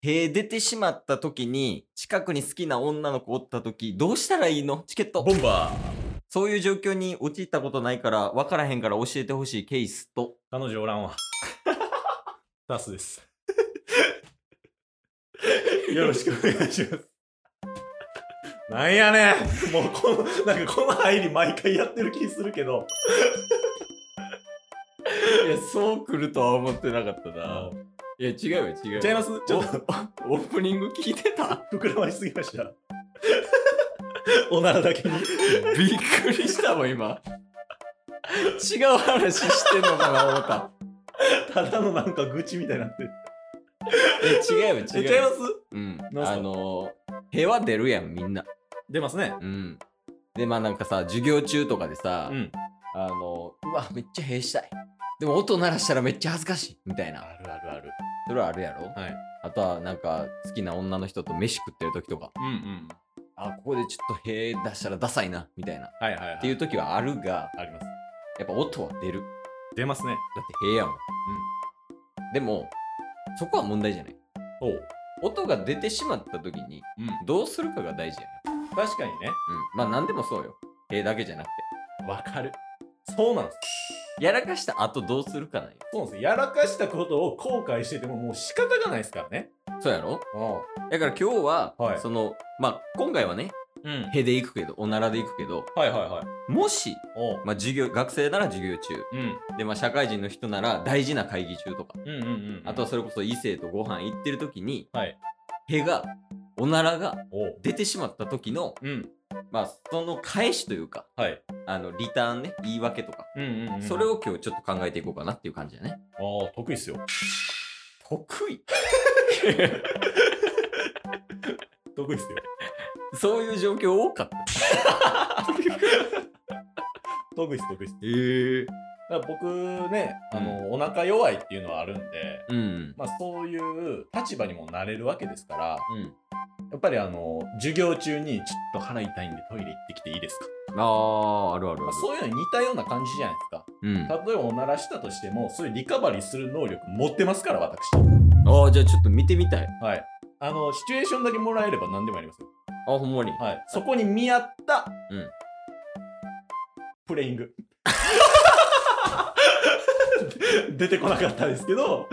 塀出てしまった時に、近くに好きな女の子おった時、どうしたらいいの？チケット。ボンバーそういう状況に陥ったことないから、分からへんから教えてほしいケースと。彼女おらんわ。タスです。よろしくお願いします。なんやねんもうこの、なんかこの入り毎回やってる気するけど。いや、そう来るとは思ってなかったな。いや、違うよ、違うよ。ちゃいます？ちょっとオープニング聞いてた？膨らましすぎました。おならだけに。びっくりしたもん、今。違う話してんのかな、思った。ただのなんか愚痴みたいになってる。え、違うよ、え違ちゃいうま。す？うん。なんすかあのー、平和出るやん、みんな。出ますね。うん。で、まあなんかさ、授業中とかでさ、うん。あの、うわ、めっちゃ塀したい。でも音鳴らしたらめっちゃ恥ずかしい。みたいな。あるあるある。それはあるやろ？はい。あとはなんか好きな女の人と飯食ってる時とか、うんうん。あ、ここでちょっと塀出したらダサいな、みたいな。っはいはい、はい。ていう時はあるが、あります。やっぱ音は出る。出ますね。だって塀やもん。でも、そこは問題じゃない。おう。音が出てしまった時に、うん。どうするかが大事やね。確かにね。うん。まあ何でもそうよ。塀だけじゃなくて。わかる。そうなんです。やらかした後どうするかなんよ。そうなんです。やらかしたことを後悔しててももう仕方がないですからね。そうやろ？うだから今日は、はいその、まあ今回はね、ん。うん。塀で行くけど、おならで行くけど、はいはいはい。もし、おう。まあ授業、学生なら授業中、うん。で、まあ社会人の人なら大事な会議中とか、うんうんうん。あとはそれこそ異性とご飯行ってる時に、はい。塀が、おならがおう。出てしまった時の、うん。まあその返しというか、はい。あの、リターンね、言い訳とか、うんうん、うん。それ。を今日ちょっと考えていこうかなっていう感じだね。ああ、得意っすよ。得意？得意っすよ。そういう状況多かった。得意っす、得意っす。へえ。だから僕ね、あの、お腹弱いっていうのはあるんで、うん。まあそういう立場にもなれるわけですから、うん。やっぱりあの、授業中にちょっと腹痛いんでトイレ行ってきていいですか、ああ、あるあるあるまあ、。そういうのに似たような感じじゃないですか。うん。例えばおならしたとしても、そういうリカバリーする能力持ってますから、私。ああ、じゃあちょっと見てみたい。はい。あの、シチュエーションだけもらえれば何でもやりますよ。あ、ほんまに。はい。そこに見合った、うんプレイング。出てこなかったですけど、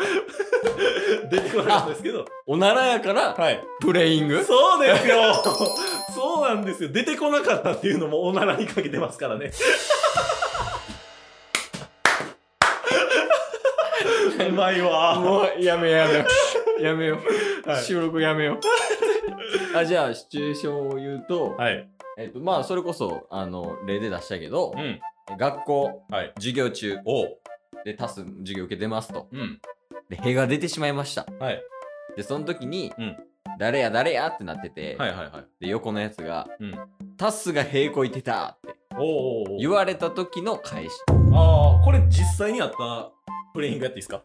出てこなかったですけど、おならやから、はい。プレイング？そうですよ そうなんですよ。出てこなかったっていうのもおならにかけてますからね。うまいわ。もう、やめようやめよう。やめよう。はい収録やめよう。あ、じゃあ、シチュエーションを言うと、はい。えっと、まあ、それこそ、あの、例で出したけどう、ん。学校、はい。授業中。で、タス授業受けてますと。うん。で、塀が出てしまいました。はい。で、その時に、うん誰や誰やってなってて、はいはいはい。で、横のやつが、うん。タスが塀こいてたって言われた時の返し。ああ、これ実際にあったプレイングやっていいですか？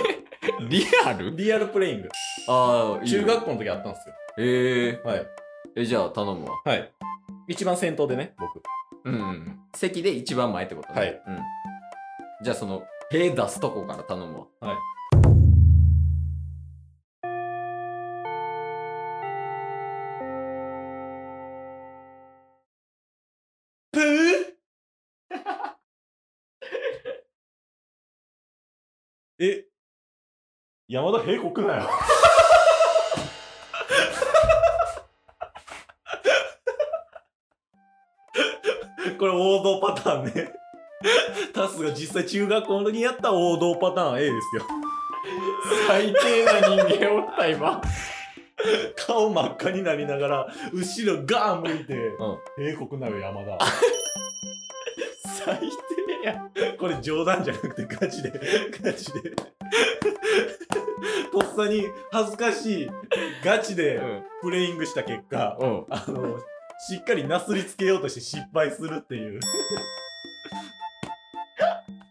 リアル？リアルプレイング。ああ、中学校の時あったんですよ。えー、はい。え、じゃあ頼むわ。はい。一番先頭でね、僕。うんうん。席で一番前ってことね。はいうん。じゃあその、塀出すとこから頼むわ。はい。山田平国なよ。これ王道パターンね。タスが実際中学校の時にやった王道パターン A ですよ。最低な人間おった今。顔真っ赤になりながら、後ろガーン向いて、うん。平国なよ山田。最低や。これ冗談じゃなくてガチで、ガチで。とっさに恥ずかしい、ガチでプレイングした結果、うん。あの、しっかりなすりつけようとして失敗するっていう。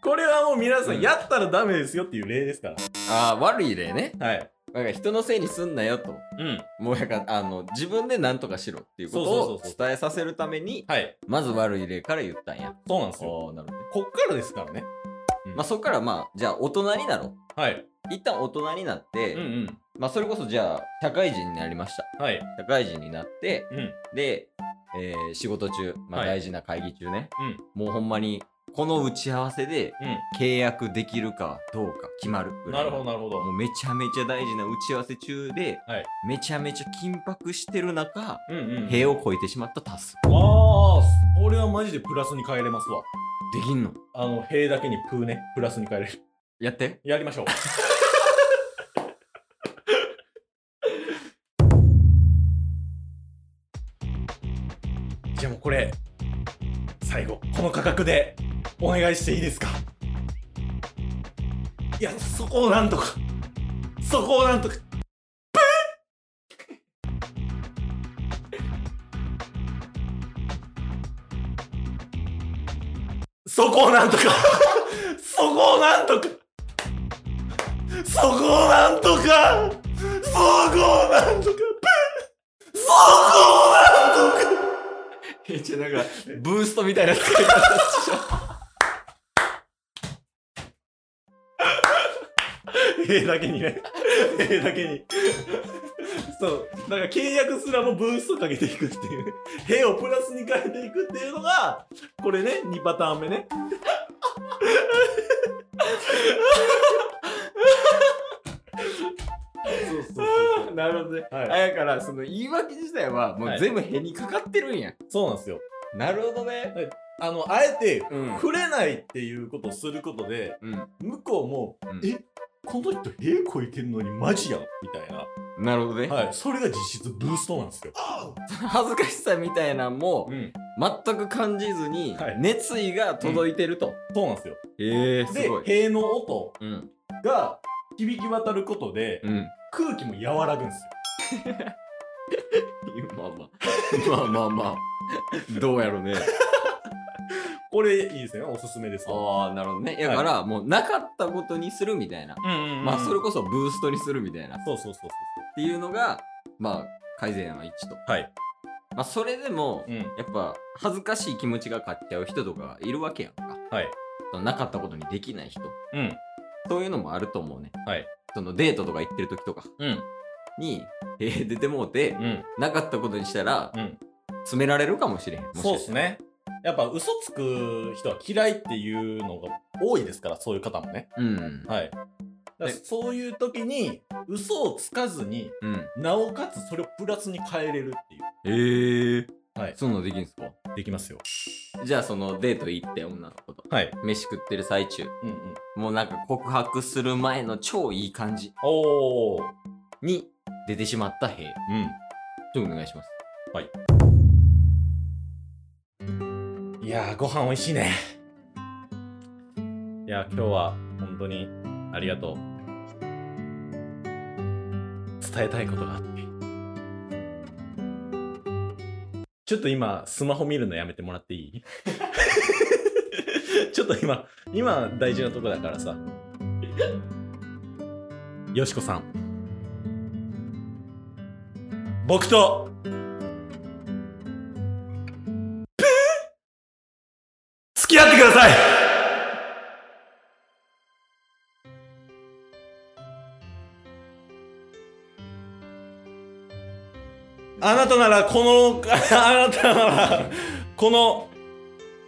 これはもう皆さうんんやったらダメですよっていう例ですから。ああ、悪い例ね。はい。だから人のせいにすんなよと。うん。もうやかあの、自分で何とかしろっていうことを伝えさせるために、はい。まず悪い例から言ったんや。そうなんですよ。なるほどね。こっからですからね。まあそっからまあ、じゃあ大人になろう。はい。一旦大人になって、うんうん。まあそれこそじゃあ社会人になりましたはい。社会人になってうん。で、えー仕事中、まあ、はい大事な会議中ね、うん。もうほんまにこの打ち合わせでう契約できるかどうか決まるぐん。らないるほど、なるほど。もうめちゃめちゃ大事な打ち合わせ中で、はいめちゃめちゃ緊迫してる中、うんうん。塀を越えてしまったタスああ、それはマジでプラスに変えれますわ。できんの？あの、塀だけにプーね、プラスに変えれる。やって。やりましょう。じゃあもうこれ、最後、この価格でお願いしていいですか？いや、そこをなんとか、そこをなんとか、そこをなんとか。そこをなんとか。そこをなんとかそこをなんとかそこをなんとか。え、じゃなんか、ブーストみたいな使い方しちゃ絵だけにね。絵だけに。そうだから契約すらもブーストかけていくっていう。ね絵をプラスに変えていくっていうのがこれね2パターン目ね なるほどね。はいあやから、その言い訳自体はもう全部へにかかってるんや。そうなんですよなるほどね。あのあえてうん。触れないっていうことをすることでうん。向こうも、うんえこの人屁こいてんのにマジやん？みたいななるほどね。はいそれが実質ブーストなんですよ 恥ずかしさみたいなんもうん全く感じずにはい熱意が届いてると。そうなんですよええすでごい。塀の音うん。が響き渡ることでうん。空気も和らぐんですよ まあまあ。まあまあまあ。どうやろうね。これいいですねおすすめですわああ、なるほどね。だから、もうなかったことにするみたいな。うんうん、うん、まあ、それこそブーストにするみたいな。っそうそうそうそうていうのが、まあ、改善は1と。はいまあ、それでも、うんやっぱ、恥ずかしい気持ちが勝っちゃう人とかがいるわけやんか。はいなかったことにできない人。うんそういうのもあると思うね。はいそのデートとか行ってる時とか。うん。に、えー出てもうて、うん。なかったことにしたら、うん。詰められるかもしれへん。もしかそうっしたらすね。やっぱ嘘つく人は嫌いっていうのが多いですからそういう方もね。うん。はい。だからねそういう時に嘘をつかずにうん。なおかつそれをプラスに変えれるっていう。ええはい。そんなんできんすか？できますよ。じゃあそのデート行って女の子と。はい。飯食ってる最中。うんうん。もうなんか告白する前の超いい感じ。おー。に出てしまった兵。うん。ちょっとお願いします。い。やーご飯美味しいね。いや今日は本当にありがとう。伝えたいことがあってちょっと今スマホ見るのやめてもらっていい？ちょっと今今大事なとこだからさ。よしこさん。僕と付き合ってください！あなたならこの あなたならこの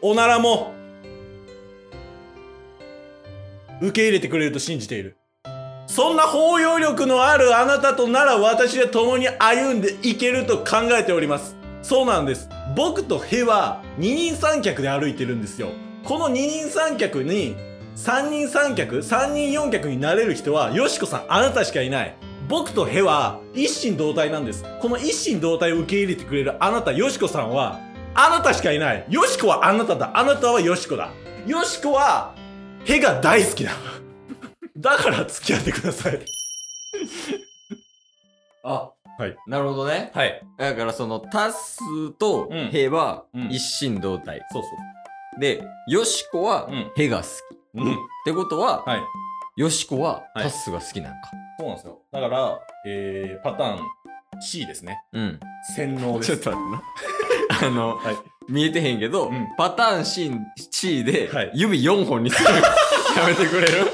おならも受け入れてくれると信じている。そんな包容力のあるあなたとなら私は共に歩んでいけると考えております。そうなんです。僕とヘは二人三脚で歩いてるんですよ。この二人三脚に三人三脚三人四脚になれる人はよしこさんあなたしかいない。僕とヘは一心同体なんです。この一心同体を受け入れてくれるあなたよしこさんはあなたしかいない。よしこはあなただ。あなたはよしこだ。よしこはヘが大好きだ。だから付き合ってください。あはい。なるほどね。はい。だからそのタスとうん。ヘはうん。一心同体、そうでヨシコはうん。ヘが好き、そううん。ってことは、はい。ヨシコははい。タスが好きなんか、そうなんですよ。だから、えー、パターン C ですね。うん。洗脳です。ちょっと待ってな。あのはい。見えてへんけど、うん。パターン C, C ではい。指4本にする、やめてくれる？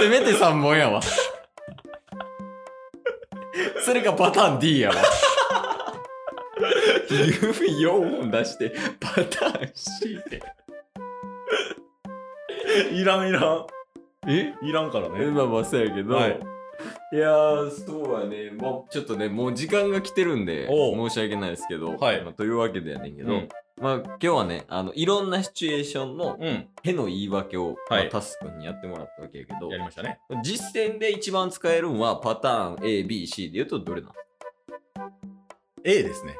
せめて3本やわ。それがパターン D やわ。指4本出してパターン C っていらんいらん。え？いらんからね。まあまあそうやけど、はいい、やーそうやね。もうちょっとねもう時間が来てるんで申し訳ないですけど、はい。まあというわけでやねんけど、うん。まあ今日はねあのいろんなシチュエーションのうん。への言い訳を、はい。まあタス君にやってもらったわけやけどやりましたね。実践で一番使えるんはパターン ABC で言うとどれなの？A ですね。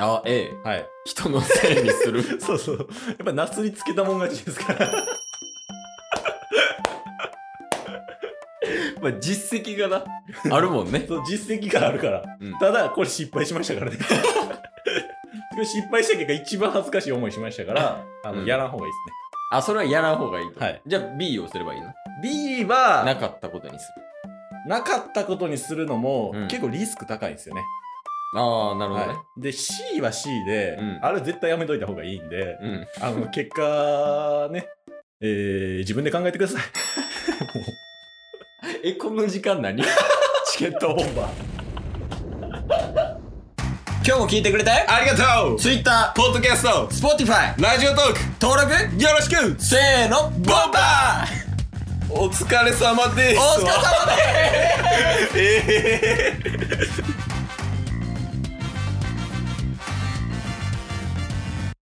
あ A はい。人のせいにする。そうそう。やっぱなすりつけたもん勝ちですからまあ実績がな。あるもんね。そう実績があるから、うん。ただこれ失敗しましたからね。これ失敗した結果一番恥ずかしい思いしましたからあの、うん。やらん方がいいですね。あそれはやらん方がいいと、はい。じゃあ B をすればいいの？B はなかったことにする。なかったことにするのも、うん。結構リスク高いんですよね。ああなるほどね、はい、で C は C で、うん。あれ絶対やめといた方がいいんで、うん。あの結果ね、えー自分で考えてください。えこの時間何？チケットボンバー。今日も聞いてくれて？ありがとう。Twitter、ポッドキャスト。Spotify ラジオトーク。登録。よろしく。せーの。ボンバー。お疲れ様です。お疲れ様です。えー